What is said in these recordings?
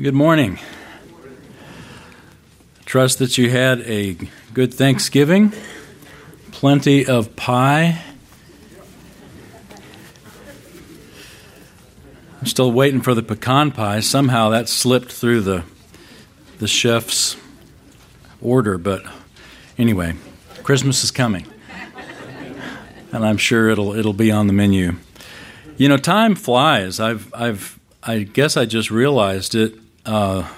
Good morning. Trust that you had a good Thanksgiving, plenty of pie. I'm still waiting for the pecan pie. Somehow that slipped through the the chef's order, but anyway, Christmas is coming. And I'm sure it'll it'll be on the menu. You know, time flies. I've I've I guess I just realized it uh,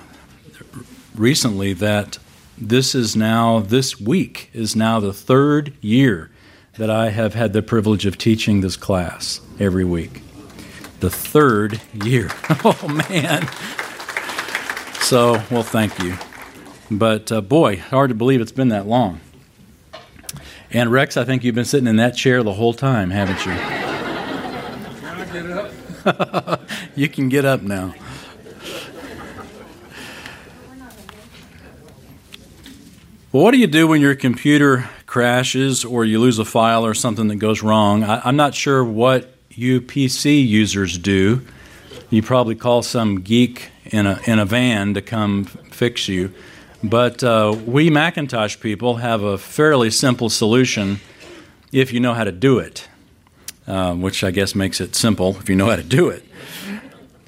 recently that this is now, this week is now the third year that I have had the privilege of teaching this class every week. The third year. Oh, man. So, well, thank you. But uh, boy, hard to believe it's been that long. And Rex, I think you've been sitting in that chair the whole time, haven't you? Can I get up? you can get up now. Well, what do you do when your computer crashes or you lose a file or something that goes wrong? I, am not sure what you PC users do. You probably call some geek in a, in a van to come fix you. But uh, we Macintosh people have a fairly simple solution if you know how to do it, uh, which I guess makes it simple if you know how to do it.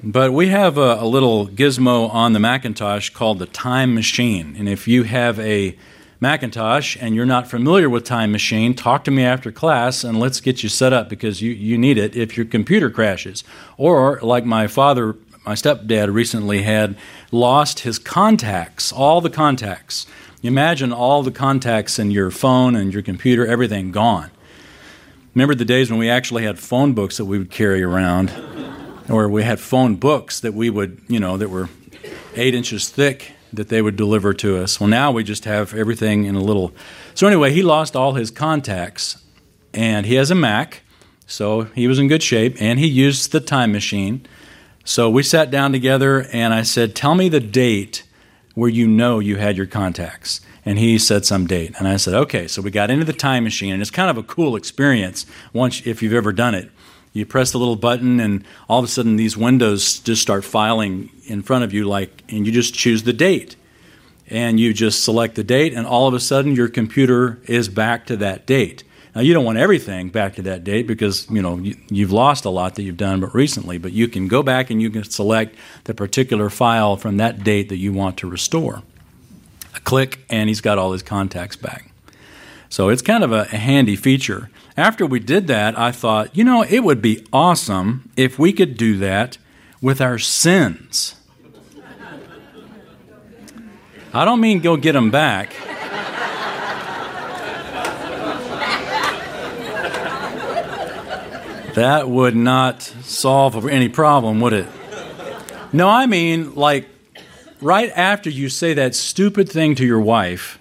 But we have a, a little gizmo on the Macintosh called the Time Machine. And if you have a Macintosh and you're not familiar with Time Machine, talk to me after class and let's get you set up because you, you need it if your computer crashes. Or, like my father, my stepdad recently had lost his contacts, all the contacts. Imagine all the contacts in your phone and your computer, everything gone. Remember the days when we actually had phone books that we would carry around, or we had phone books that we would, you know, that were eight inches thick that they would deliver to us. Well, now we just have everything in a little. So, anyway, he lost all his contacts, and he has a Mac, so he was in good shape, and he used the time machine. So, we sat down together, and I said, Tell me the date where you know you had your contacts. And he said some date. And I said, Okay. So, we got into the time machine, and it's kind of a cool experience once if you've ever done it you press the little button and all of a sudden these windows just start filing in front of you like and you just choose the date. And you just select the date and all of a sudden your computer is back to that date. Now you don't want everything back to that date because you know you, have lost a lot that you've done but recently but you can go back and you can select the particular file from that date that you want to restore. A click and he's got all his contacts back. So it's kind of a, a handy feature after we did that, I thought, you know, it would be awesome if we could do that with our sins. I don't mean go get them back. That would not solve any problem, would it? No, I mean, like, right after you say that stupid thing to your wife,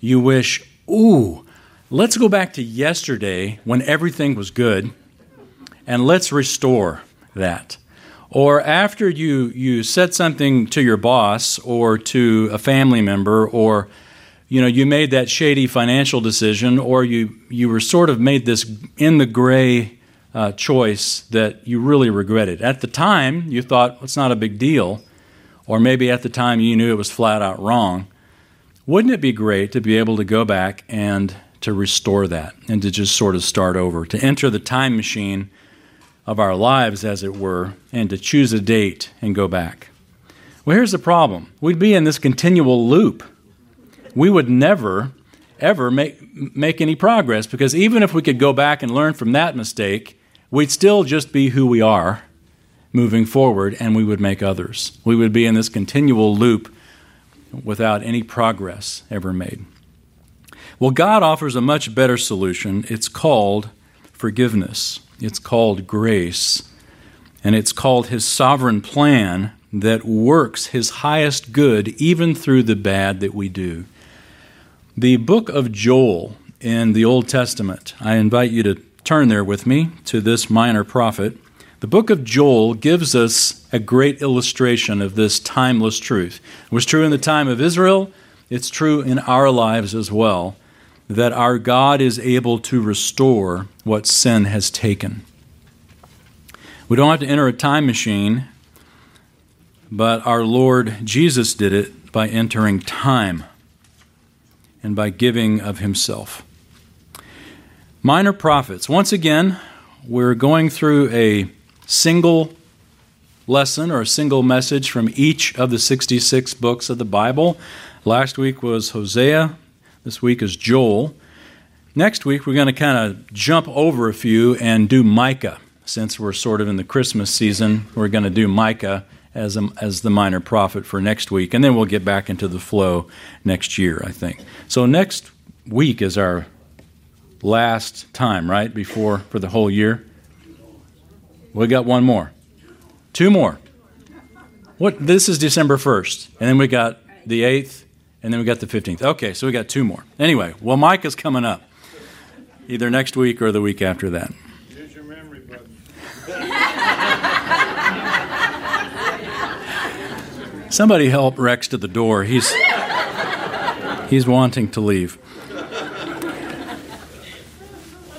you wish, ooh, Let's go back to yesterday when everything was good and let's restore that. Or after you, you said something to your boss or to a family member or you know you made that shady financial decision or you, you were sort of made this in the gray uh, choice that you really regretted. At the time, you thought well, it's not a big deal, or maybe at the time you knew it was flat out wrong. Wouldn't it be great to be able to go back and to restore that and to just sort of start over, to enter the time machine of our lives, as it were, and to choose a date and go back. Well, here's the problem we'd be in this continual loop. We would never, ever make, make any progress because even if we could go back and learn from that mistake, we'd still just be who we are moving forward and we would make others. We would be in this continual loop without any progress ever made. Well, God offers a much better solution. It's called forgiveness, it's called grace, and it's called His sovereign plan that works His highest good even through the bad that we do. The book of Joel in the Old Testament, I invite you to turn there with me to this minor prophet. The book of Joel gives us a great illustration of this timeless truth. It was true in the time of Israel, it's true in our lives as well that our God is able to restore what sin has taken. We don't have to enter a time machine, but our Lord Jesus did it by entering time and by giving of himself. Minor prophets. Once again, we're going through a single lesson or a single message from each of the 66 books of the Bible. Last week was Hosea, this week is Joel. Next week, we're going to kind of jump over a few and do Micah. Since we're sort of in the Christmas season, we're going to do Micah as, a, as the minor prophet for next week, and then we'll get back into the flow next year, I think. So, next week is our last time, right? Before for the whole year. We got one more. Two more. What this is December 1st. And then we got the 8th and then we got the 15th. Okay, so we got two more. Anyway, well Micah is coming up. Either next week or the week after that. Use your memory button. Somebody help Rex to the door. He's he's wanting to leave.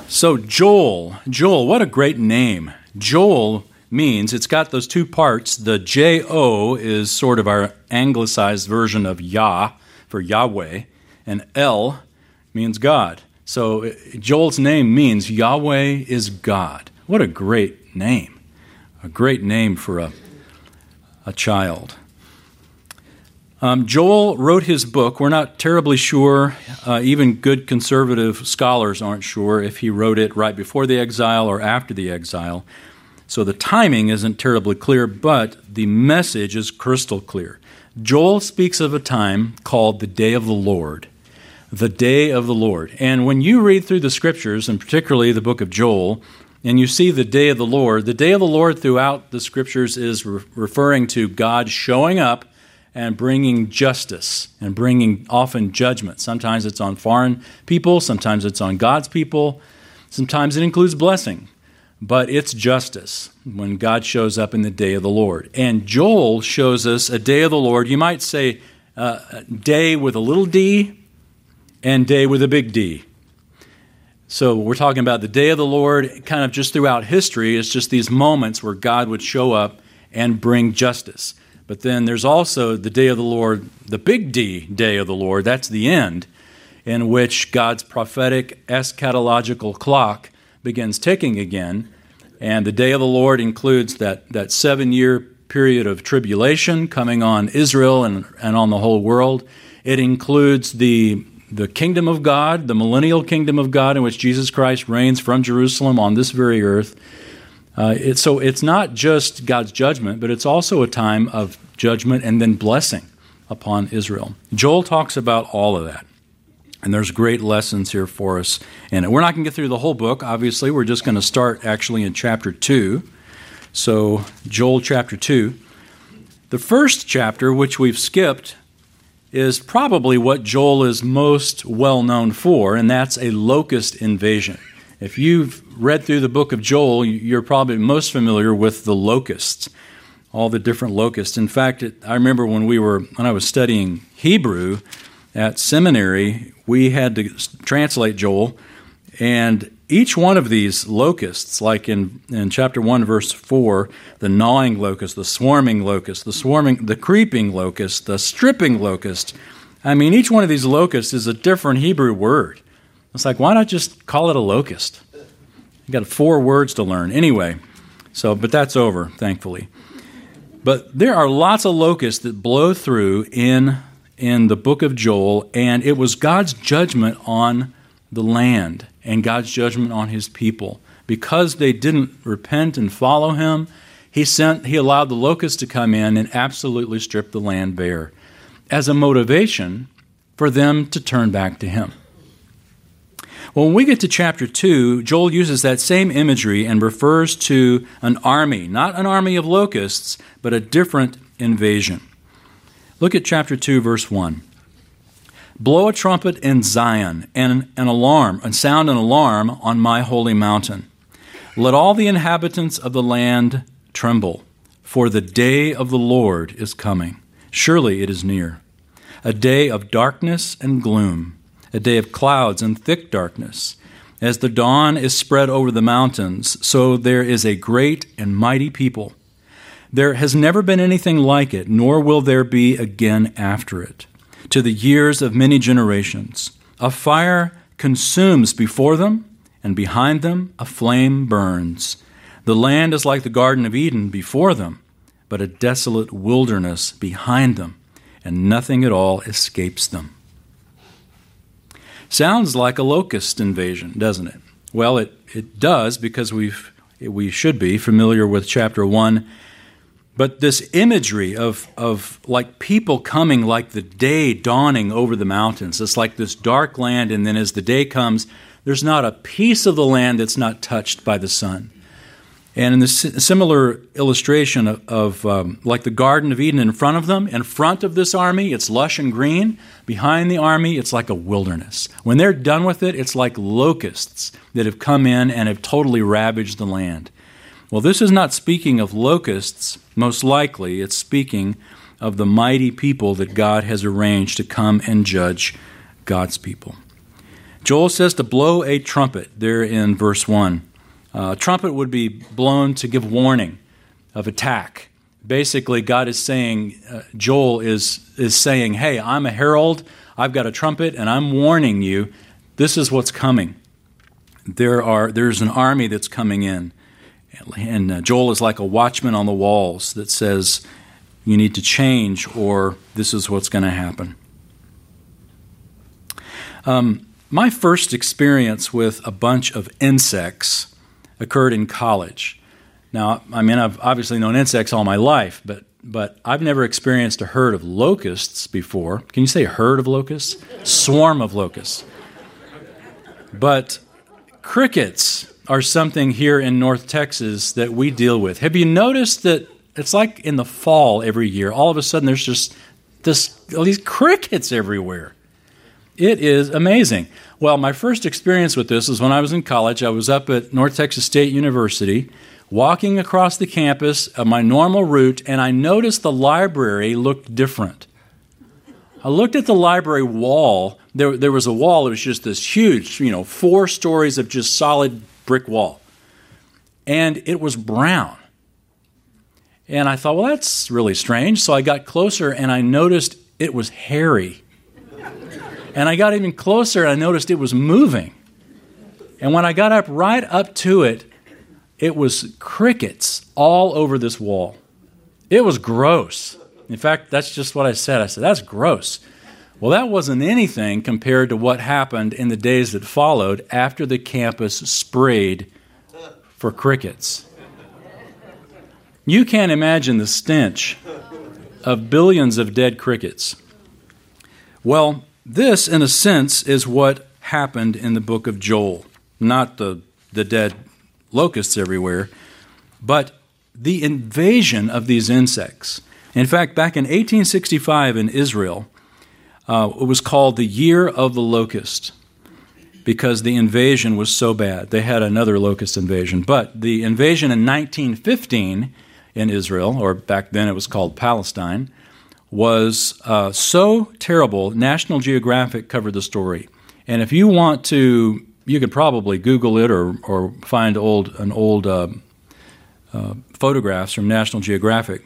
So Joel, Joel, what a great name. Joel means it's got those two parts. The J O is sort of our anglicized version of Yah for Yahweh, and El means God. So Joel's name means Yahweh is God. What a great name. A great name for a, a child. Um, Joel wrote his book. We're not terribly sure, uh, even good conservative scholars aren't sure if he wrote it right before the exile or after the exile. So the timing isn't terribly clear, but the message is crystal clear. Joel speaks of a time called the day of the Lord. The day of the Lord. And when you read through the scriptures, and particularly the book of Joel, and you see the day of the Lord, the day of the Lord throughout the scriptures is re- referring to God showing up and bringing justice and bringing often judgment. Sometimes it's on foreign people, sometimes it's on God's people, sometimes it includes blessing. But it's justice when God shows up in the day of the Lord. And Joel shows us a day of the Lord, you might say uh, day with a little d and day with a big D. So we're talking about the day of the Lord kind of just throughout history. It's just these moments where God would show up and bring justice. But then there's also the day of the Lord, the big D day of the Lord, that's the end, in which God's prophetic eschatological clock begins ticking again. And the day of the Lord includes that, that seven year period of tribulation coming on Israel and, and on the whole world. It includes the, the kingdom of God, the millennial kingdom of God, in which Jesus Christ reigns from Jerusalem on this very earth. Uh, it, so it's not just God's judgment, but it's also a time of judgment and then blessing upon Israel. Joel talks about all of that. And there's great lessons here for us And. We're not going to get through the whole book, obviously. We're just going to start actually in chapter 2. So, Joel chapter 2. The first chapter, which we've skipped, is probably what Joel is most well known for, and that's a locust invasion. If you've read through the book of Joel, you're probably most familiar with the locusts, all the different locusts. In fact, I remember when we were when I was studying Hebrew at seminary, we had to translate Joel, and each one of these locusts, like in, in chapter 1, verse 4, the gnawing locust, the swarming locust, the swarming, the creeping locust, the stripping locust, I mean, each one of these locusts is a different Hebrew word. It's like, why not just call it a locust? You got four words to learn. Anyway, so, but that's over, thankfully. But there are lots of locusts that blow through in, in the book of Joel, and it was God's judgment on the land and God's judgment on his people. Because they didn't repent and follow him, he sent he allowed the locusts to come in and absolutely strip the land bare as a motivation for them to turn back to him. Well, when we get to chapter 2, Joel uses that same imagery and refers to an army, not an army of locusts, but a different invasion. Look at chapter 2, verse 1. Blow a trumpet in Zion and an alarm, and sound an alarm on my holy mountain. Let all the inhabitants of the land tremble, for the day of the Lord is coming. Surely it is near. A day of darkness and gloom, a day of clouds and thick darkness. As the dawn is spread over the mountains, so there is a great and mighty people. There has never been anything like it, nor will there be again after it. To the years of many generations, a fire consumes before them, and behind them a flame burns. The land is like the Garden of Eden before them, but a desolate wilderness behind them, and nothing at all escapes them. Sounds like a locust invasion, doesn't it? Well, it, it does because we've, we should be familiar with chapter 1. But this imagery of, of like people coming like the day dawning over the mountains, it's like this dark land, and then as the day comes, there's not a piece of the land that's not touched by the sun. And in the similar illustration of, of um, like the Garden of Eden in front of them, in front of this army, it's lush and green. Behind the army, it's like a wilderness. When they're done with it, it's like locusts that have come in and have totally ravaged the land. Well, this is not speaking of locusts, most likely, it's speaking of the mighty people that God has arranged to come and judge God's people. Joel says to blow a trumpet there in verse 1. Uh, a trumpet would be blown to give warning of attack. Basically, God is saying, uh, Joel is, is saying, Hey, I'm a herald, I've got a trumpet, and I'm warning you, this is what's coming. There are, there's an army that's coming in. And uh, Joel is like a watchman on the walls that says, You need to change, or this is what's going to happen. Um, my first experience with a bunch of insects occurred in college. Now, I mean, I've obviously known insects all my life, but but I've never experienced a herd of locusts before. Can you say herd of locusts? Swarm of locusts. But crickets are something here in North Texas that we deal with. Have you noticed that it's like in the fall every year, all of a sudden there's just this all these crickets everywhere. It is amazing. Well, my first experience with this was when I was in college. I was up at North Texas State University, walking across the campus of my normal route, and I noticed the library looked different. I looked at the library wall. There, there was a wall It was just this huge, you know, four stories of just solid brick wall. And it was brown. And I thought, well, that's really strange. So I got closer and I noticed it was hairy. And I got even closer and I noticed it was moving. And when I got up right up to it, it was crickets all over this wall. It was gross. In fact, that's just what I said. I said, that's gross. Well, that wasn't anything compared to what happened in the days that followed after the campus sprayed for crickets. You can't imagine the stench of billions of dead crickets. Well, this, in a sense, is what happened in the book of Joel. Not the, the dead locusts everywhere, but the invasion of these insects. In fact, back in 1865 in Israel, uh, it was called the Year of the Locust because the invasion was so bad. They had another locust invasion. But the invasion in 1915 in Israel, or back then it was called Palestine, was uh, so terrible. National Geographic covered the story, and if you want to, you could probably Google it or or find old an old uh, uh, photographs from National Geographic.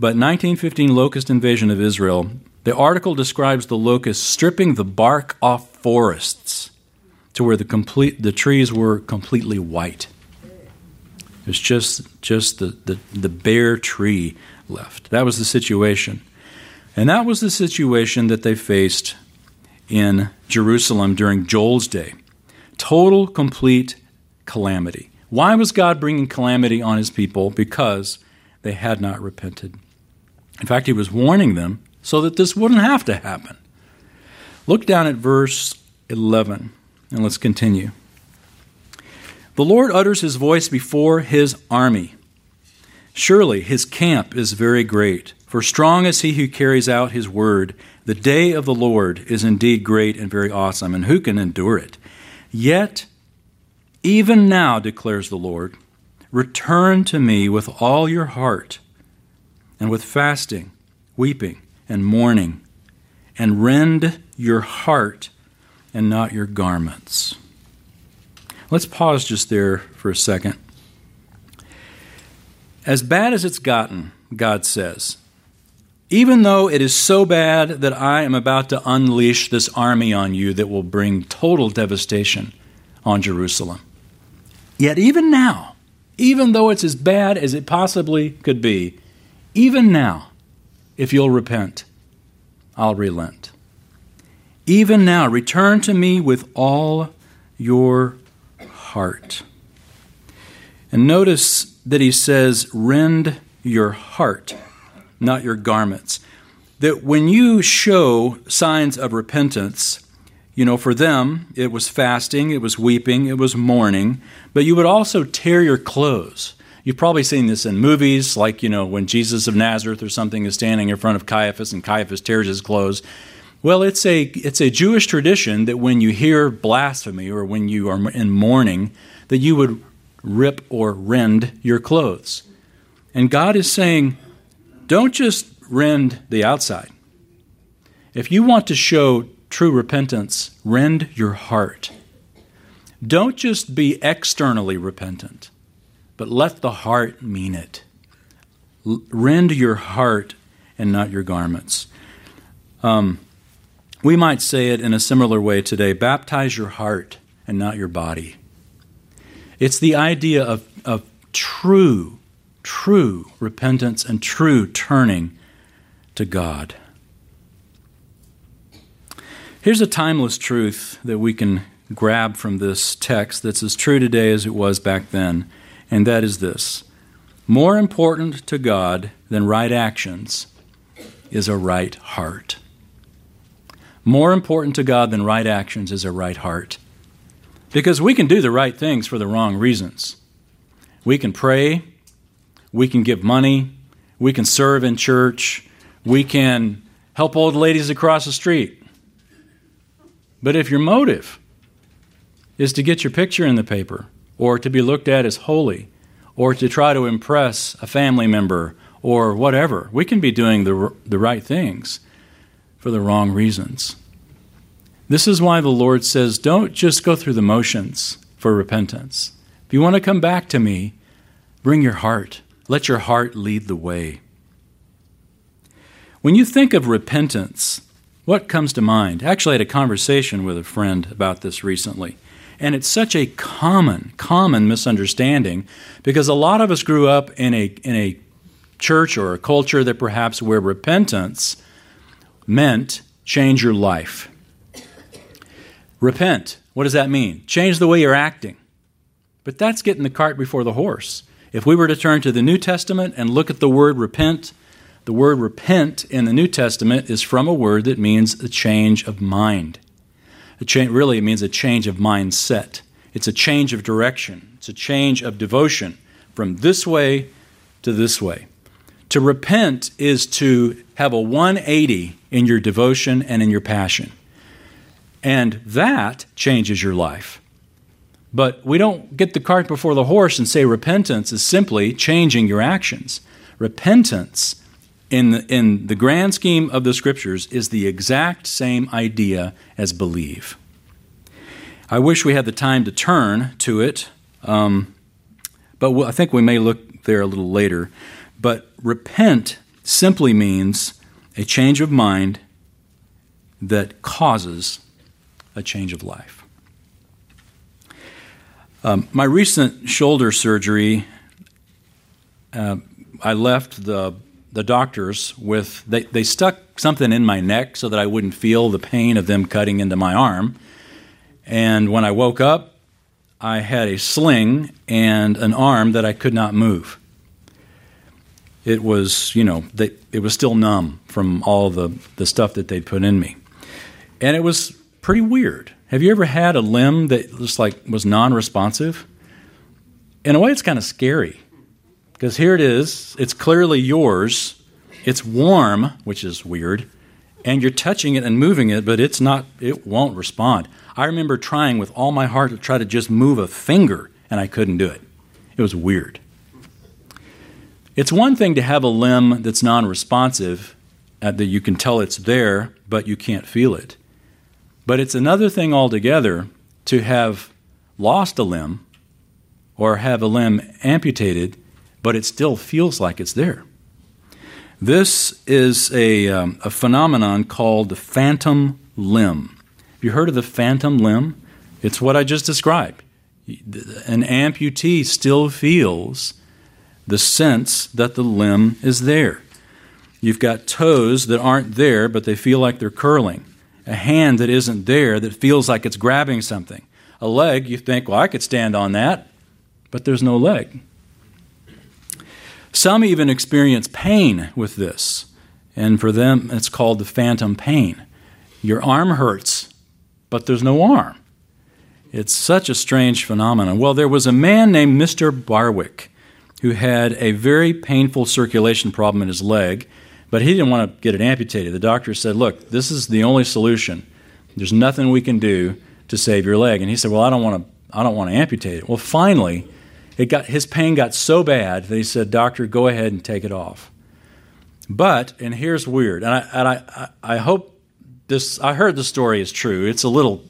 But 1915 locust invasion of Israel. The article describes the locusts stripping the bark off forests to where the complete the trees were completely white. It's just just the, the, the bare tree left. That was the situation. And that was the situation that they faced in Jerusalem during Joel's day total, complete calamity. Why was God bringing calamity on his people? Because they had not repented. In fact, he was warning them so that this wouldn't have to happen. Look down at verse 11 and let's continue. The Lord utters his voice before his army. Surely his camp is very great. For strong is he who carries out his word. The day of the Lord is indeed great and very awesome, and who can endure it? Yet, even now, declares the Lord, return to me with all your heart, and with fasting, weeping, and mourning, and rend your heart and not your garments. Let's pause just there for a second. As bad as it's gotten, God says, even though it is so bad that I am about to unleash this army on you that will bring total devastation on Jerusalem. Yet, even now, even though it's as bad as it possibly could be, even now, if you'll repent, I'll relent. Even now, return to me with all your heart. And notice that he says, rend your heart not your garments. That when you show signs of repentance, you know, for them, it was fasting, it was weeping, it was mourning, but you would also tear your clothes. You've probably seen this in movies, like, you know, when Jesus of Nazareth or something is standing in front of Caiaphas and Caiaphas tears his clothes. Well, it's a, it's a Jewish tradition that when you hear blasphemy or when you are in mourning, that you would rip or rend your clothes. And God is saying, don't just rend the outside. If you want to show true repentance, rend your heart. Don't just be externally repentant, but let the heart mean it. rend your heart and not your garments. Um, we might say it in a similar way today baptize your heart and not your body. It's the idea of, of true true repentance and true turning to God. Here's a timeless truth that we can grab from this text that's as true today as it was back then, and that is this More important to God than right actions is a right heart. More important to God than right actions is a right heart. Because we can do the right things for the wrong reasons. We can pray, we can give money. We can serve in church. We can help old ladies across the street. But if your motive is to get your picture in the paper, or to be looked at as holy, or to try to impress a family member, or whatever, we can be doing the, the right things for the wrong reasons. This is why the Lord says, don't just go through the motions for repentance. If you want to come back to me, bring your heart. Let your heart lead the way. When you think of repentance, what comes to mind? Actually, I had a conversation with a friend about this recently. And it's such a common, common misunderstanding because a lot of us grew up in a, in a church or a culture that perhaps where repentance meant change your life. Repent. What does that mean? Change the way you're acting. But that's getting the cart before the horse. If we were to turn to the New Testament and look at the word repent, the word repent in the New Testament is from a word that means a change of mind. A cha- really, it means a change of mindset. It's a change of direction. It's a change of devotion from this way to this way. To repent is to have a 180 in your devotion and in your passion. And that changes your life. But we don't get the cart before the horse and say repentance is simply changing your actions. Repentance, in the, in the grand scheme of the scriptures, is the exact same idea as believe. I wish we had the time to turn to it, um, but we'll, I think we may look there a little later. But repent simply means a change of mind that causes a change of life. Um, my recent shoulder surgery, uh, I left the the doctors with they, they stuck something in my neck so that I wouldn't feel the pain of them cutting into my arm. And when I woke up, I had a sling and an arm that I could not move. It was, you know, they, it was still numb from all the, the stuff that they'd put in me. And it was pretty weird. Have you ever had a limb that just like was non-responsive? In a way, it's kind of scary because here it is. It's clearly yours. It's warm, which is weird, and you're touching it and moving it, but it's not. It won't respond. I remember trying with all my heart to try to just move a finger, and I couldn't do it. It was weird. It's one thing to have a limb that's non-responsive, uh, that you can tell it's there, but you can't feel it. But it's another thing altogether to have lost a limb or have a limb amputated, but it still feels like it's there. This is a, um, a phenomenon called the phantom limb. Have you heard of the phantom limb? It's what I just described. An amputee still feels the sense that the limb is there. You've got toes that aren't there, but they feel like they're curling. A hand that isn't there that feels like it's grabbing something. A leg, you think, well, I could stand on that, but there's no leg. Some even experience pain with this, and for them, it's called the phantom pain. Your arm hurts, but there's no arm. It's such a strange phenomenon. Well, there was a man named Mr. Barwick who had a very painful circulation problem in his leg, but he didn't want to get it amputated. The doctor said, Look, this is the only solution. There's nothing we can do to save your leg. And he said, Well, I don't want to, I don't want to amputate it. Well, finally, it got, his pain got so bad that he said, Doctor, go ahead and take it off. But, and here's weird, and I, and I, I hope this, I heard the story is true. It's a little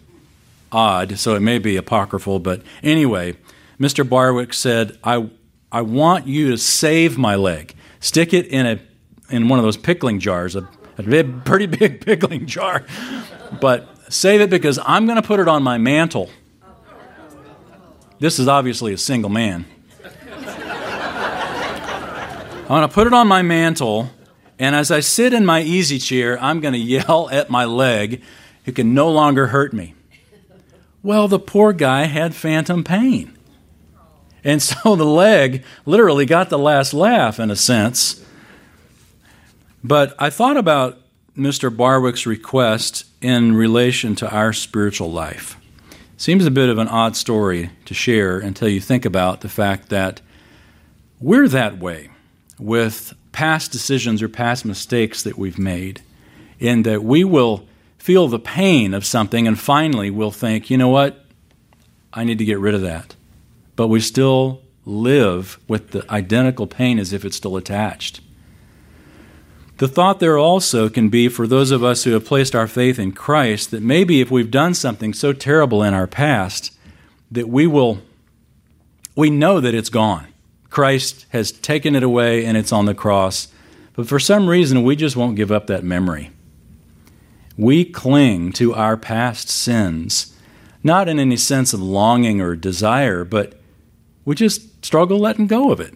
odd, so it may be apocryphal, but anyway, Mr. Barwick said, I, I want you to save my leg. Stick it in a in one of those pickling jars, a, a big, pretty big pickling jar. But save it because I'm going to put it on my mantle. This is obviously a single man. I'm going to put it on my mantle, and as I sit in my easy chair, I'm going to yell at my leg, who can no longer hurt me. Well, the poor guy had phantom pain. And so the leg literally got the last laugh, in a sense. But I thought about Mr. Barwick's request in relation to our spiritual life. Seems a bit of an odd story to share until you think about the fact that we're that way with past decisions or past mistakes that we've made, in that we will feel the pain of something and finally we'll think, you know what, I need to get rid of that but we still live with the identical pain as if it's still attached. The thought there also can be for those of us who have placed our faith in Christ that maybe if we've done something so terrible in our past, that we will, we know that it's gone. Christ has taken it away and it's on the cross. But for some reason, we just won't give up that memory. We cling to our past sins, not in any sense of longing or desire, but we just struggle letting go of it.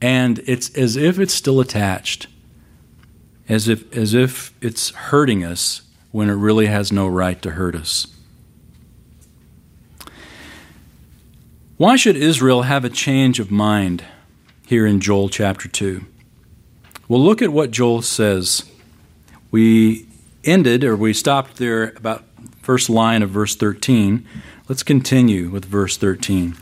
And it's as if it's still attached, as if, as if it's hurting us when it really has no right to hurt us. Why should Israel have a change of mind here in Joel chapter 2? Well, look at what Joel says. We ended, or we stopped there about first line of verse 13. Let's continue with verse 13.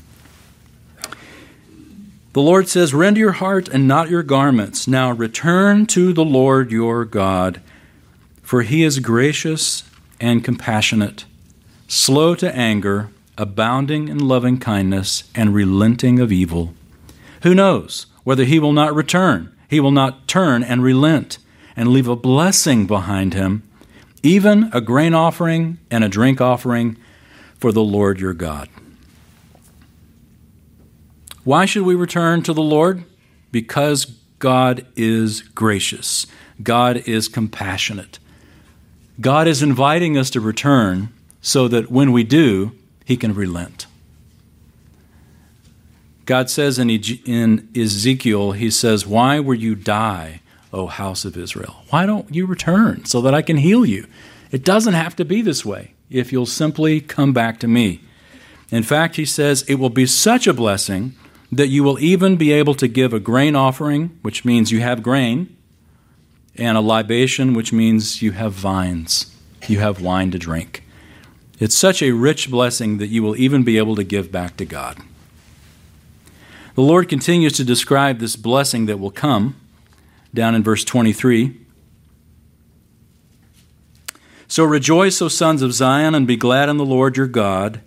The Lord says, Rend your heart and not your garments. Now return to the Lord your God, for he is gracious and compassionate, slow to anger, abounding in loving kindness, and relenting of evil. Who knows whether he will not return? He will not turn and relent and leave a blessing behind him, even a grain offering and a drink offering for the Lord your God. Why should we return to the Lord? Because God is gracious, God is compassionate. God is inviting us to return so that when we do, He can relent. God says in, Ezekiel, He says, Why will you die, O house of Israel? Why don't you return so that I can heal you? It doesn't have to be this way if you'll simply come back to me. In fact, He says, It will be such a blessing that you will even be able to give a grain offering, which means you have grain, and a libation, which means you have vines, you have wine to drink. It's such a rich blessing that you will even be able to give back to God. The Lord continues to describe this blessing that will come down in verse 23. So rejoice, O sons of Zion, and be glad in the Lord your God,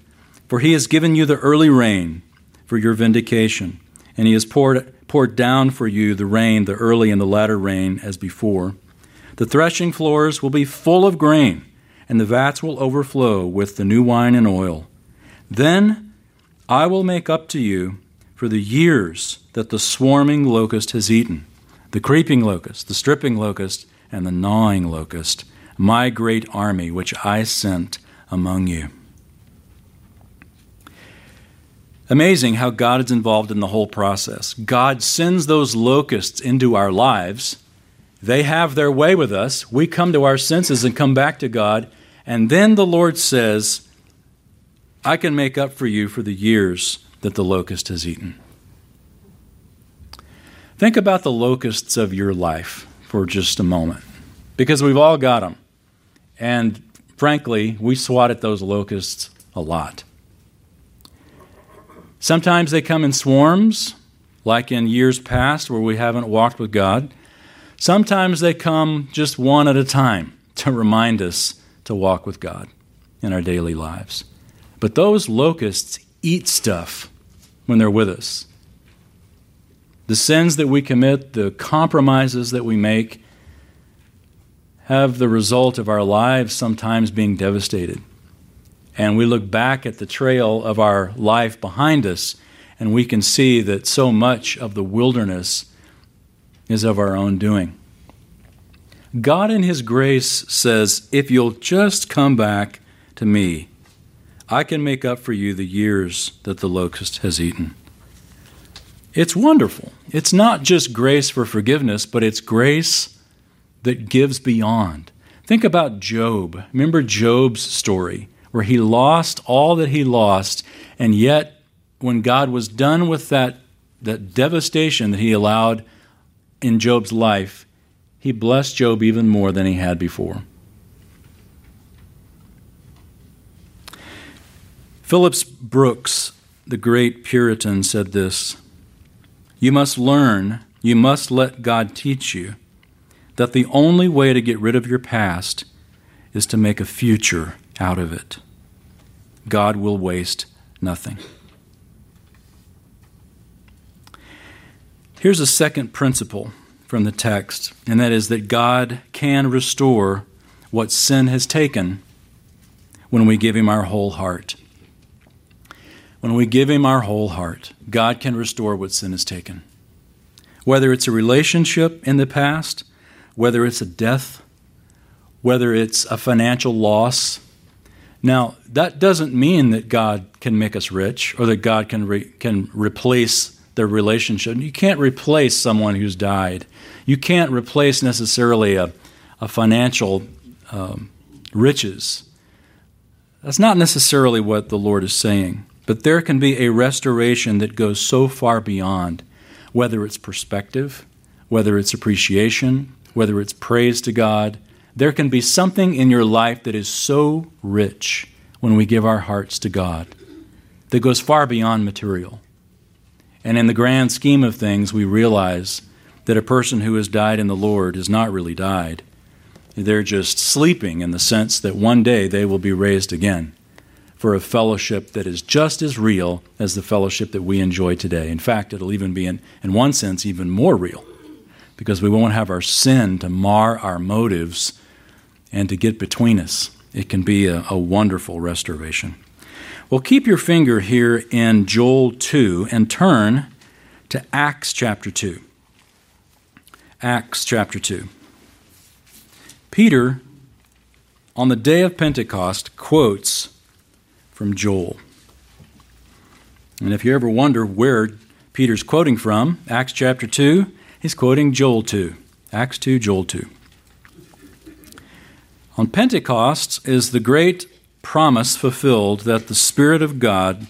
for he has given you the early rain for your vindication. And he has poured, poured down for you the rain, the early and the latter rain, as before. The threshing floors will be full of grain, and the vats will overflow with the new wine and oil. Then I will make up to you for the years that the swarming locust has eaten the creeping locust, the stripping locust, and the gnawing locust, my great army which I sent among you. Amazing how God is involved in the whole process. God sends those locusts into our lives. They have their way with us. We come to our senses and come back to God. And then the Lord says, I can make up for you for the years that the locust has eaten. Think about the locusts of your life for just a moment, because we've all got them. And frankly, we swat at those locusts a lot. Sometimes they come in swarms, like in years past where we haven't walked with God. Sometimes they come just one at a time to remind us to walk with God in our daily lives. But those locusts eat stuff when they're with us. The sins that we commit, the compromises that we make, have the result of our lives sometimes being devastated. And we look back at the trail of our life behind us, and we can see that so much of the wilderness is of our own doing. God, in His grace, says, If you'll just come back to me, I can make up for you the years that the locust has eaten. It's wonderful. It's not just grace for forgiveness, but it's grace that gives beyond. Think about Job. Remember Job's story, where he lost all that he lost, and yet when God was done with that, that devastation that he allowed in Job's life, he blessed Job even more than he had before. Phillips Brooks, the great Puritan, said this you must learn, you must let God teach you that the only way to get rid of your past is to make a future out of it. God will waste nothing. Here's a second principle from the text, and that is that God can restore what sin has taken when we give Him our whole heart. When we give Him our whole heart, God can restore what sin has taken. Whether it's a relationship in the past, whether it's a death, whether it's a financial loss. Now, that doesn't mean that God can make us rich or that God can, re- can replace the relationship. You can't replace someone who's died. You can't replace necessarily a, a financial um, riches. That's not necessarily what the Lord is saying. But there can be a restoration that goes so far beyond, whether it's perspective, whether it's appreciation, whether it's praise to God. There can be something in your life that is so rich when we give our hearts to God that goes far beyond material. And in the grand scheme of things, we realize that a person who has died in the Lord has not really died. They're just sleeping in the sense that one day they will be raised again for a fellowship that is just as real as the fellowship that we enjoy today. In fact, it'll even be, in, in one sense, even more real because we won't have our sin to mar our motives and to get between us. It can be a, a wonderful restoration. Well, keep your finger here in Joel 2 and turn to Acts chapter 2. Acts chapter 2. Peter, on the day of Pentecost, quotes from Joel. And if you ever wonder where Peter's quoting from, Acts chapter 2, he's quoting Joel 2. Acts 2, Joel 2. On Pentecost is the great promise fulfilled that the Spirit of God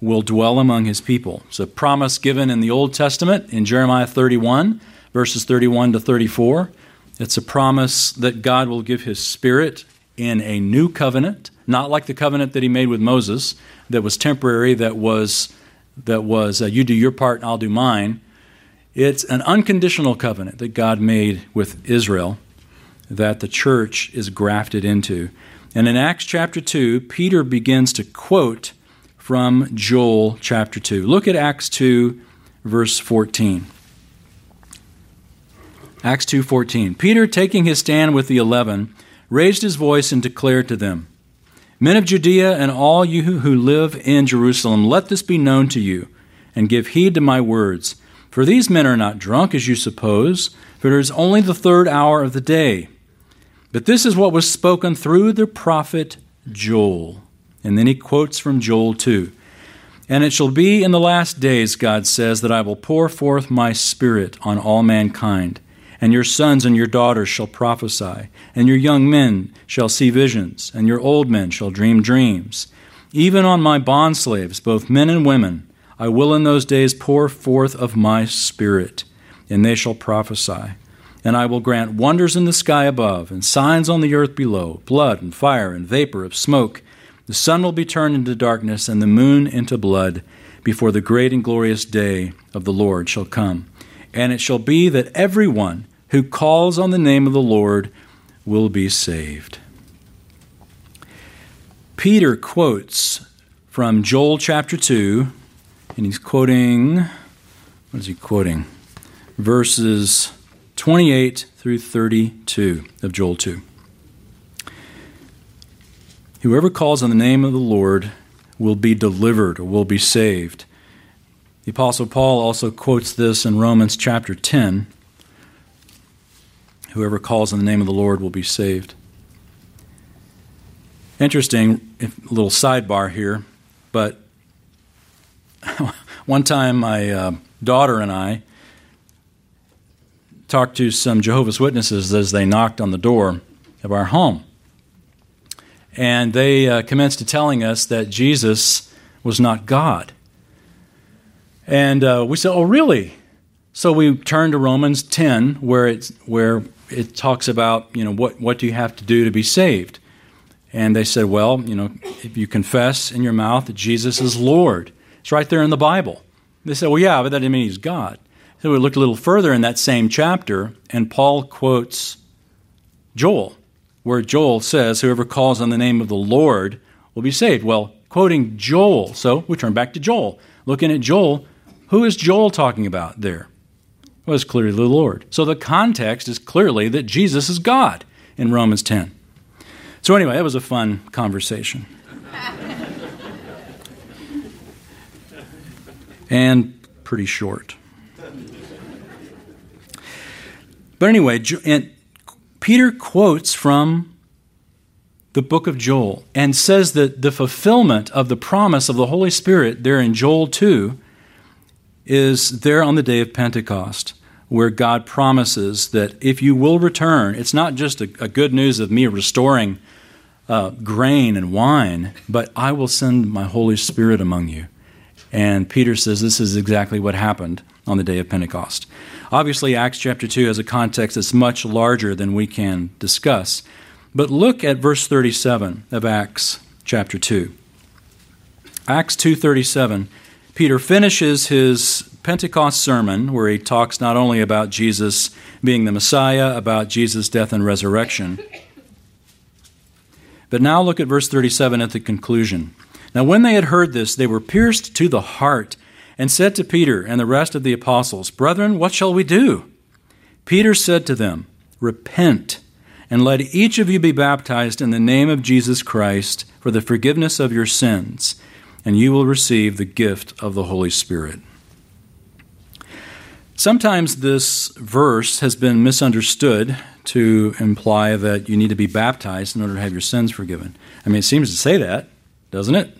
will dwell among his people. It's a promise given in the Old Testament in Jeremiah 31, verses 31 to 34. It's a promise that God will give his Spirit in a new covenant not like the covenant that he made with Moses that was temporary, that was, that was uh, you do your part and I'll do mine. It's an unconditional covenant that God made with Israel that the church is grafted into. And in Acts chapter 2, Peter begins to quote from Joel chapter 2. Look at Acts 2 verse 14. Acts 2:14. Peter taking his stand with the 11 raised his voice and declared to them, Men of Judea and all you who live in Jerusalem, let this be known to you, and give heed to my words. For these men are not drunk, as you suppose, for it is only the third hour of the day. But this is what was spoken through the prophet Joel. And then he quotes from Joel 2. And it shall be in the last days, God says, that I will pour forth my Spirit on all mankind. And your sons and your daughters shall prophesy, and your young men shall see visions, and your old men shall dream dreams. Even on my bondslaves, both men and women, I will in those days pour forth of my Spirit, and they shall prophesy. And I will grant wonders in the sky above, and signs on the earth below blood, and fire, and vapor of smoke. The sun will be turned into darkness, and the moon into blood, before the great and glorious day of the Lord shall come. And it shall be that everyone who calls on the name of the Lord will be saved. Peter quotes from Joel chapter 2, and he's quoting, what is he quoting? Verses 28 through 32 of Joel 2. Whoever calls on the name of the Lord will be delivered or will be saved. The Apostle Paul also quotes this in Romans chapter 10. Whoever calls on the name of the Lord will be saved. Interesting, little sidebar here, but one time my uh, daughter and I talked to some Jehovah's Witnesses as they knocked on the door of our home. And they uh, commenced to telling us that Jesus was not God. And uh, we said, Oh, really? So we turned to Romans 10, where, it's, where it talks about, you know, what, what do you have to do to be saved? And they said, Well, you know, if you confess in your mouth that Jesus is Lord, it's right there in the Bible. They said, Well, yeah, but that doesn't mean he's God. So we looked a little further in that same chapter, and Paul quotes Joel, where Joel says, Whoever calls on the name of the Lord will be saved. Well, quoting Joel. So we turn back to Joel. Looking at Joel, who is Joel talking about there? Well, it's clearly the Lord. So the context is clearly that Jesus is God in Romans 10. So, anyway, that was a fun conversation. and pretty short. But anyway, and Peter quotes from the book of Joel and says that the fulfillment of the promise of the Holy Spirit there in Joel 2 is there on the day of Pentecost, where God promises that if you will return, it's not just a, a good news of me restoring uh, grain and wine, but I will send my Holy Spirit among you. And Peter says this is exactly what happened on the day of Pentecost. Obviously, Acts chapter 2 has a context that's much larger than we can discuss. But look at verse 37 of Acts chapter 2. Acts 2:37, Peter finishes his Pentecost sermon where he talks not only about Jesus being the Messiah, about Jesus' death and resurrection. But now look at verse 37 at the conclusion. Now, when they had heard this, they were pierced to the heart and said to Peter and the rest of the apostles, Brethren, what shall we do? Peter said to them, Repent, and let each of you be baptized in the name of Jesus Christ for the forgiveness of your sins, and you will receive the gift of the Holy Spirit. Sometimes this verse has been misunderstood to imply that you need to be baptized in order to have your sins forgiven. I mean, it seems to say that, doesn't it?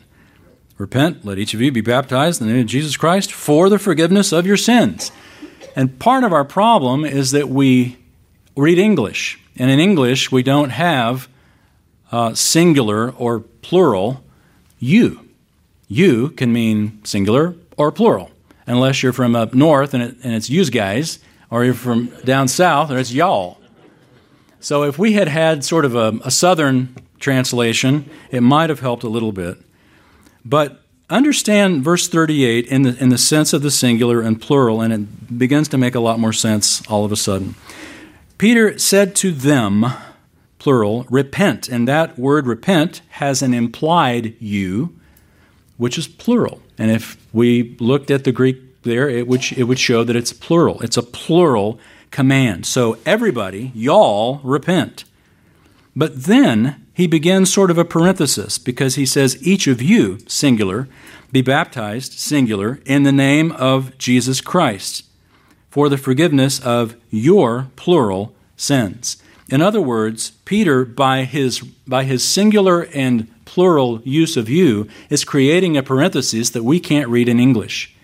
Repent, let each of you be baptized in the name of Jesus Christ for the forgiveness of your sins. And part of our problem is that we read English. And in English, we don't have uh, singular or plural you. You can mean singular or plural, unless you're from up north and, it, and it's yous guys, or you're from down south and it's y'all. So if we had had sort of a, a southern translation, it might have helped a little bit. But understand verse 38 in the, in the sense of the singular and plural, and it begins to make a lot more sense all of a sudden. Peter said to them, plural, repent. And that word repent has an implied you, which is plural. And if we looked at the Greek there, it would, it would show that it's plural. It's a plural command. So everybody, y'all, repent. But then he begins sort of a parenthesis because he says, Each of you, singular, be baptized, singular, in the name of Jesus Christ for the forgiveness of your, plural, sins. In other words, Peter, by his, by his singular and plural use of you, is creating a parenthesis that we can't read in English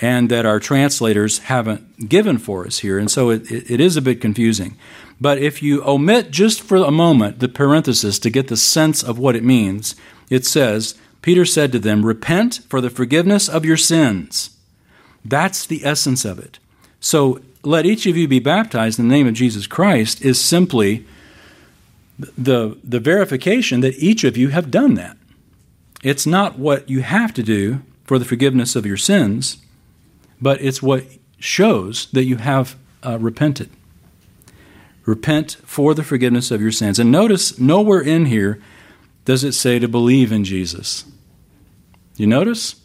and that our translators haven't given for us here. And so it, it, is a bit confusing. But if you omit just for a moment the parenthesis to get the sense of what it means, it says, Peter said to them, Repent for the forgiveness of your sins. That's the essence of it. So let each of you be baptized in the name of Jesus Christ is simply the, the verification that each of you have done that. It's not what you have to do for the forgiveness of your sins, but it's what shows that you have uh, repented. Repent for the forgiveness of your sins. And notice, nowhere in here does it say to believe in Jesus. You notice?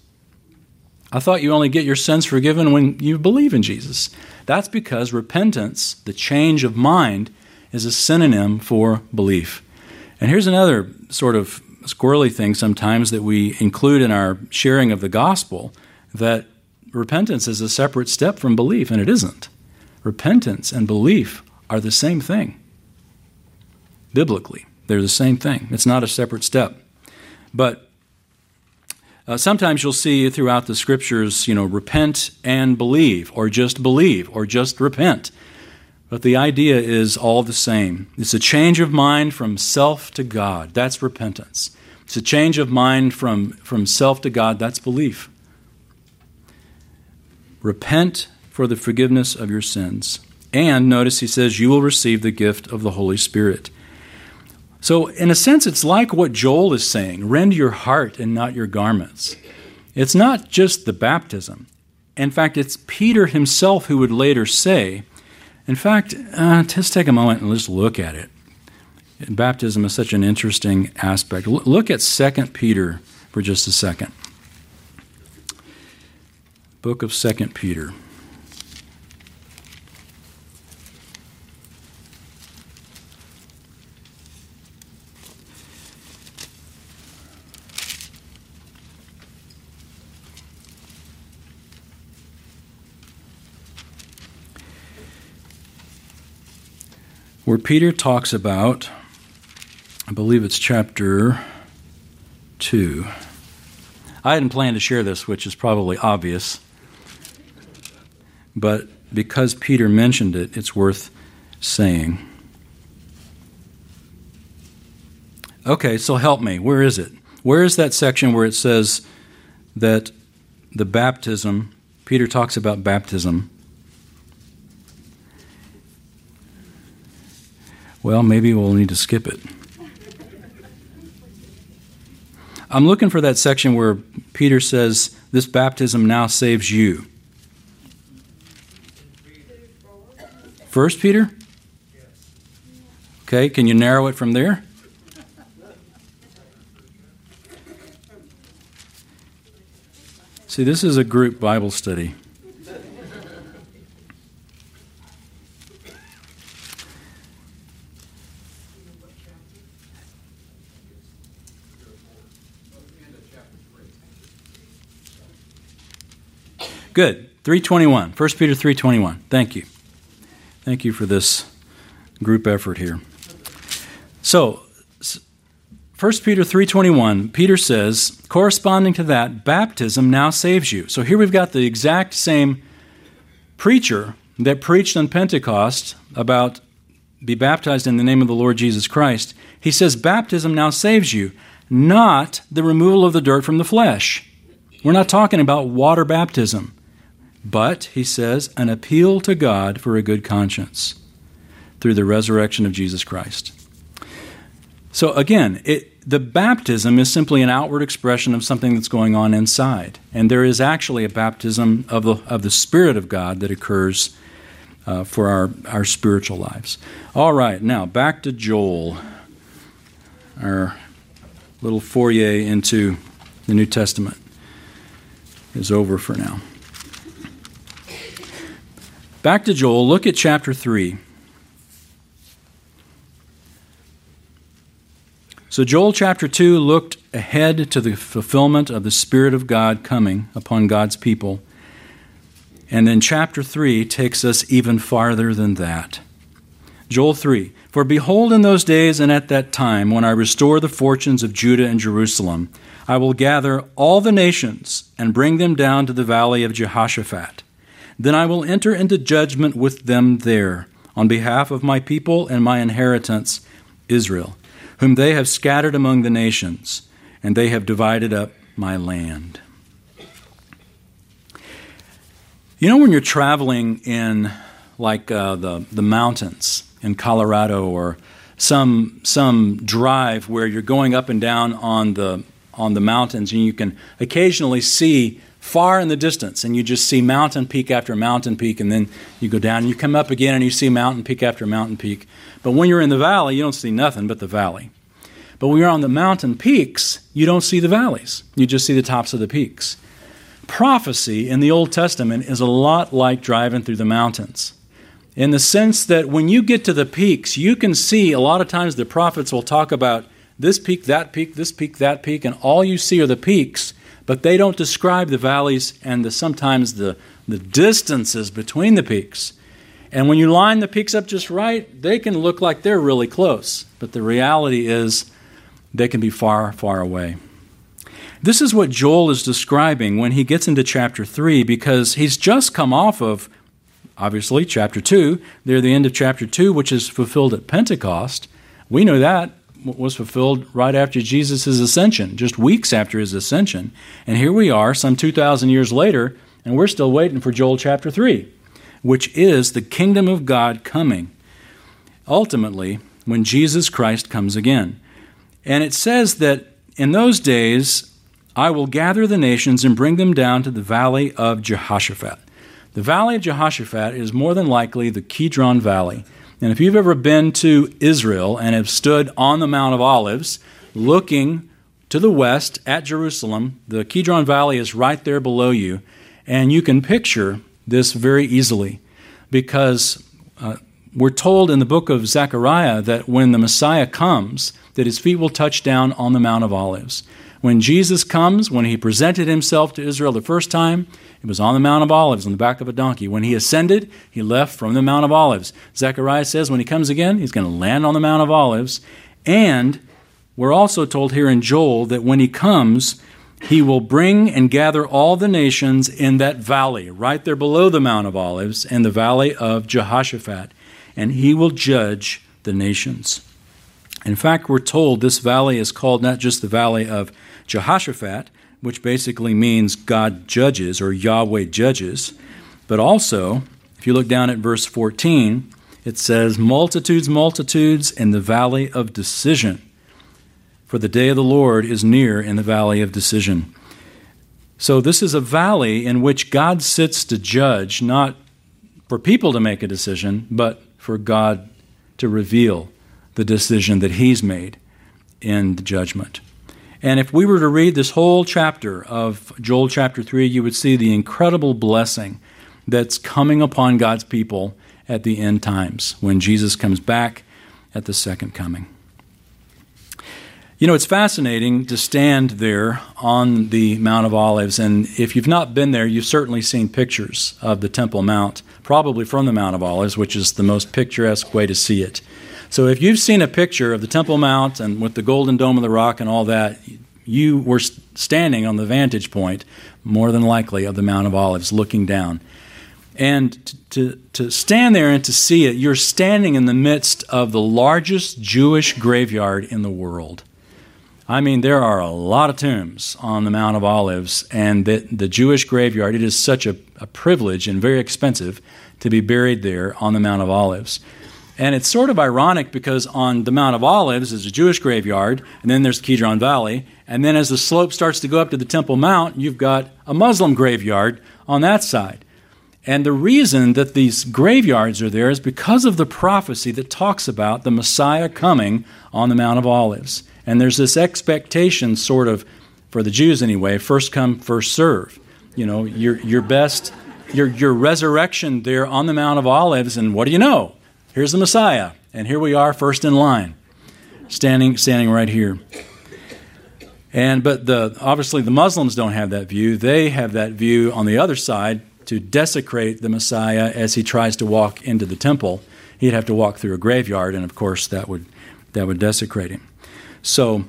I thought you only get your sins forgiven when you believe in Jesus. That's because repentance, the change of mind, is a synonym for belief. And here's another sort of squirrely thing sometimes that we include in our sharing of the gospel that repentance is a separate step from belief, and it isn't. Repentance and belief are the same thing. Biblically, they're the same thing. It's not a separate step. But uh, sometimes you'll see throughout the scriptures, you know, repent and believe, or just believe, or just repent. But the idea is all the same. It's a change of mind from self to God. That's repentance. It's a change of mind from, from self to God. That's belief. Repent for the forgiveness of your sins. And notice he says, You will receive the gift of the Holy Spirit. So, in a sense, it's like what Joel is saying rend your heart and not your garments. It's not just the baptism. In fact, it's Peter himself who would later say, in fact, uh, just take a moment and just look at it. Baptism is such an interesting aspect. L- look at 2 Peter for just a second. Book of 2 Peter. Where Peter talks about, I believe it's chapter 2. I hadn't planned to share this, which is probably obvious, but because Peter mentioned it, it's worth saying. Okay, so help me. Where is it? Where is that section where it says that the baptism, Peter talks about baptism, Well, maybe we'll need to skip it. I'm looking for that section where Peter says, This baptism now saves you. First Peter? Okay, can you narrow it from there? See, this is a group Bible study. Good. 321. 1 Peter 321. Thank you. Thank you for this group effort here. So, 1 Peter 3:21, Peter says, corresponding to that, baptism now saves you. So here we've got the exact same preacher that preached on Pentecost about be baptized in the name of the Lord Jesus Christ. He says baptism now saves you, not the removal of the dirt from the flesh. We're not talking about water baptism but, he says, an appeal to God for a good conscience through the resurrection of Jesus Christ. So, again, it, the baptism is simply an outward expression of something that's going on inside. And there is actually a baptism of the, of the Spirit of God that occurs uh, for our, our spiritual lives. All right, now back to Joel, our little foyer into the New Testament is over for now. Back to Joel, look at chapter 3. So, Joel chapter 2 looked ahead to the fulfillment of the Spirit of God coming upon God's people. And then chapter 3 takes us even farther than that. Joel 3 For behold, in those days and at that time, when I restore the fortunes of Judah and Jerusalem, I will gather all the nations and bring them down to the valley of Jehoshaphat. Then I will enter into judgment with them there, on behalf of my people and my inheritance, Israel, whom they have scattered among the nations, and they have divided up my land. You know, when you're traveling in like uh, the, the mountains in Colorado or some, some drive where you're going up and down on the, on the mountains and you can occasionally see far in the distance and you just see mountain peak after mountain peak and then you go down and you come up again and you see mountain peak after mountain peak. But when you're in the valley you don't see nothing but the valley. But when you're on the mountain peaks you don't see the valleys. You just see the tops of the peaks. Prophecy in the old testament is a lot like driving through the mountains. In the sense that when you get to the peaks you can see a lot of times the prophets will talk about this peak that peak this peak that peak and all you see are the peaks but they don't describe the valleys and the, sometimes the, the distances between the peaks. And when you line the peaks up just right, they can look like they're really close, but the reality is they can be far, far away. This is what Joel is describing when he gets into chapter 3 because he's just come off of, obviously, chapter 2. They're the end of chapter 2, which is fulfilled at Pentecost. We know that was fulfilled right after Jesus' ascension, just weeks after his ascension. And here we are, some 2,000 years later, and we're still waiting for Joel chapter 3, which is the kingdom of God coming. Ultimately, when Jesus Christ comes again. And it says that in those days, I will gather the nations and bring them down to the valley of Jehoshaphat. The valley of Jehoshaphat is more than likely the Kidron Valley. And if you've ever been to Israel and have stood on the Mount of Olives looking to the west at Jerusalem, the Kidron Valley is right there below you. And you can picture this very easily because uh, we're told in the book of Zechariah that when the Messiah comes, that his feet will touch down on the Mount of Olives. When Jesus comes, when he presented himself to Israel the first time, it was on the Mount of Olives on the back of a donkey. When he ascended, he left from the Mount of Olives. Zechariah says when he comes again, he's going to land on the Mount of Olives. And we're also told here in Joel that when he comes, he will bring and gather all the nations in that valley, right there below the Mount of Olives, in the valley of Jehoshaphat, and he will judge the nations. In fact, we're told this valley is called not just the valley of Jehoshaphat, which basically means God judges or Yahweh judges. But also, if you look down at verse 14, it says, Multitudes, multitudes in the valley of decision. For the day of the Lord is near in the valley of decision. So, this is a valley in which God sits to judge, not for people to make a decision, but for God to reveal the decision that He's made in the judgment. And if we were to read this whole chapter of Joel chapter 3, you would see the incredible blessing that's coming upon God's people at the end times when Jesus comes back at the second coming. You know, it's fascinating to stand there on the Mount of Olives, and if you've not been there, you've certainly seen pictures of the Temple Mount, probably from the Mount of Olives, which is the most picturesque way to see it. So if you've seen a picture of the Temple Mount and with the golden dome of the rock and all that, you were standing on the vantage point, more than likely, of the Mount of Olives, looking down. And to, to stand there and to see it, you're standing in the midst of the largest Jewish graveyard in the world. I mean, there are a lot of tombs on the Mount of Olives, and the, the Jewish graveyard, it is such a, a privilege and very expensive to be buried there on the Mount of Olives. And it's sort of ironic because on the Mount of Olives is a Jewish graveyard, and then there's the Kidron Valley. And then as the slope starts to go up to the Temple Mount, you've got a Muslim graveyard on that side. And the reason that these graveyards are there is because of the prophecy that talks about the Messiah coming on the Mount of Olives. And there's this expectation, sort of, for the Jews anyway, first come, first serve. You know, your, your best, your, your resurrection there on the Mount of Olives, and what do you know? Here's the Messiah, and here we are first in line. standing standing right here. And but the obviously the Muslims don't have that view. They have that view on the other side to desecrate the Messiah as he tries to walk into the temple. He'd have to walk through a graveyard, and of course that would that would desecrate him. So,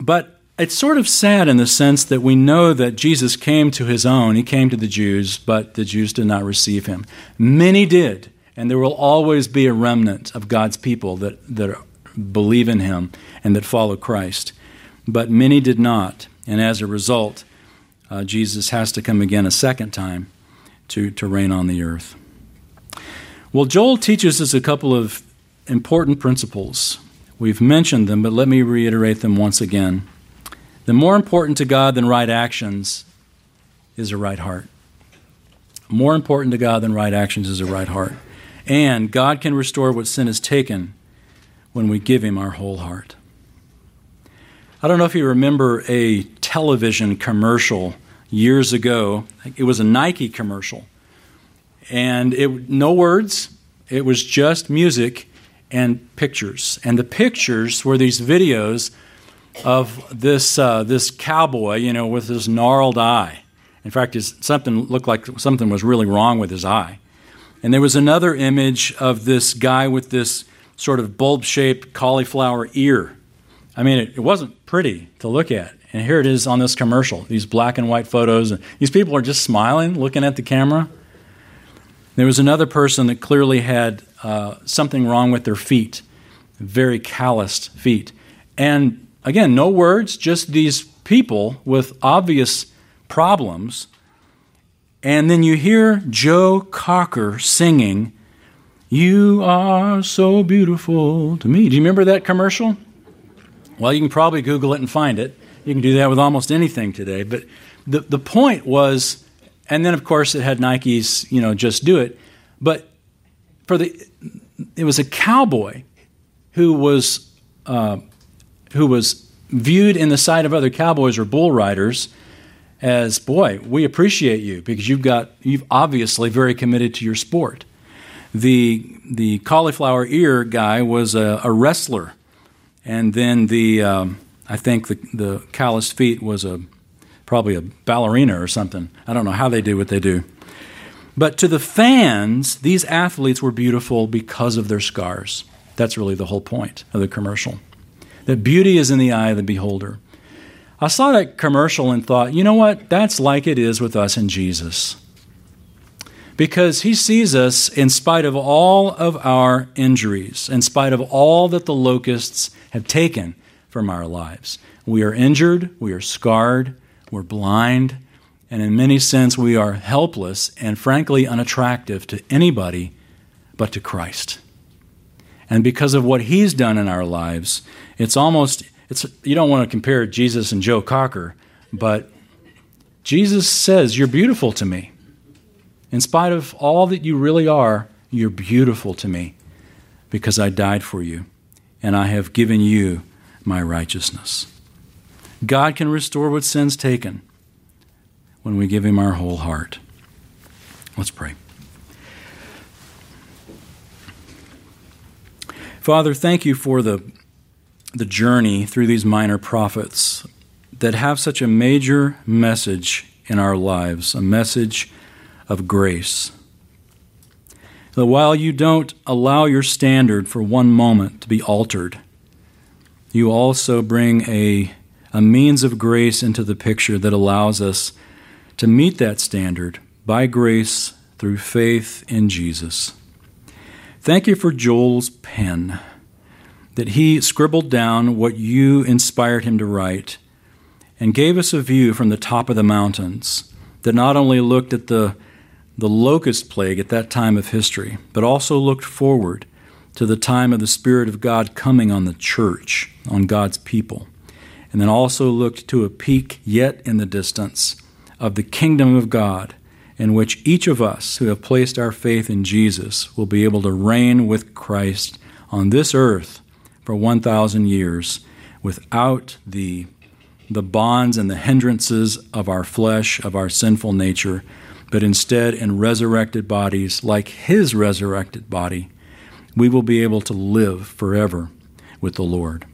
but it's sort of sad in the sense that we know that Jesus came to his own. He came to the Jews, but the Jews did not receive him. Many did, and there will always be a remnant of God's people that, that believe in him and that follow Christ. But many did not, and as a result, uh, Jesus has to come again a second time to, to reign on the earth. Well, Joel teaches us a couple of important principles. We've mentioned them, but let me reiterate them once again. The more important to God than right actions is a right heart. More important to God than right actions is a right heart. And God can restore what sin has taken when we give Him our whole heart. I don't know if you remember a television commercial years ago. It was a Nike commercial. And it no words, it was just music and pictures. And the pictures were these videos of this uh, this cowboy, you know, with his gnarled eye. In fact, his, something looked like something was really wrong with his eye. And there was another image of this guy with this sort of bulb-shaped cauliflower ear. I mean, it, it wasn't pretty to look at. And here it is on this commercial. These black and white photos. And these people are just smiling, looking at the camera. There was another person that clearly had uh, something wrong with their feet, very calloused feet. And Again, no words, just these people with obvious problems. And then you hear Joe Cocker singing, You are so beautiful to me. Do you remember that commercial? Well, you can probably Google it and find it. You can do that with almost anything today. But the, the point was, and then of course it had Nike's, you know, just do it. But for the, it was a cowboy who was uh, who was viewed in the sight of other cowboys or bull riders as, boy, we appreciate you because you've got you've obviously very committed to your sport. The the cauliflower ear guy was a, a wrestler, and then the um, I think the the calloused feet was a probably a ballerina or something. I don't know how they do what they do. But to the fans, these athletes were beautiful because of their scars. That's really the whole point of the commercial that beauty is in the eye of the beholder. I saw that commercial and thought, you know what? That's like it is with us in Jesus. Because he sees us in spite of all of our injuries, in spite of all that the locusts have taken from our lives. We are injured, we are scarred, we're blind, and in many sense we are helpless and frankly unattractive to anybody but to Christ. And because of what he's done in our lives, it's almost it's you don't want to compare Jesus and Joe Cocker, but Jesus says, "You're beautiful to me. In spite of all that you really are, you're beautiful to me because I died for you and I have given you my righteousness." God can restore what sin's taken when we give him our whole heart. Let's pray. Father, thank you for the, the journey through these minor prophets that have such a major message in our lives, a message of grace. That while you don't allow your standard for one moment to be altered, you also bring a, a means of grace into the picture that allows us to meet that standard by grace through faith in Jesus. Thank you for Joel's pen, that he scribbled down what you inspired him to write and gave us a view from the top of the mountains that not only looked at the, the locust plague at that time of history, but also looked forward to the time of the Spirit of God coming on the church, on God's people, and then also looked to a peak yet in the distance of the kingdom of God in which each of us who have placed our faith in Jesus will be able to reign with Christ on this earth for 1,000 years without the, the bonds and the hindrances of our flesh, of our sinful nature, but instead in resurrected bodies like His resurrected body, we will be able to live forever with the Lord.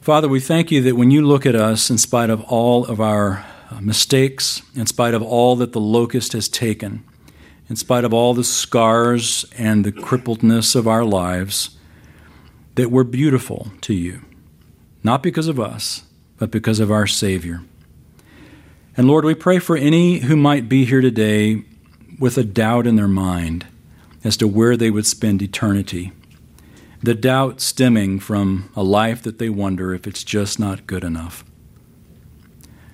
Father, we thank you that when you look at us, in spite of all of our uh, mistakes, in spite of all that the locust has taken, in spite of all the scars and the crippledness of our lives, that we're beautiful to you, not because of us, but because of our Savior. And Lord, we pray for any who might be here today with a doubt in their mind as to where they would spend eternity the doubt stemming from a life that they wonder if it's just not good enough.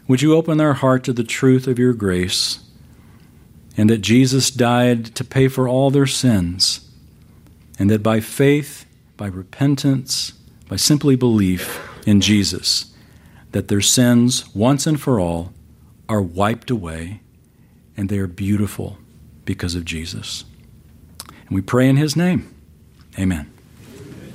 Would you open their heart to the truth of your grace and that Jesus died to pay for all their sins, and that by faith, by repentance, by simply belief in Jesus, that their sins, once and for all, are wiped away and they are beautiful because of Jesus. And we pray in his name. Amen.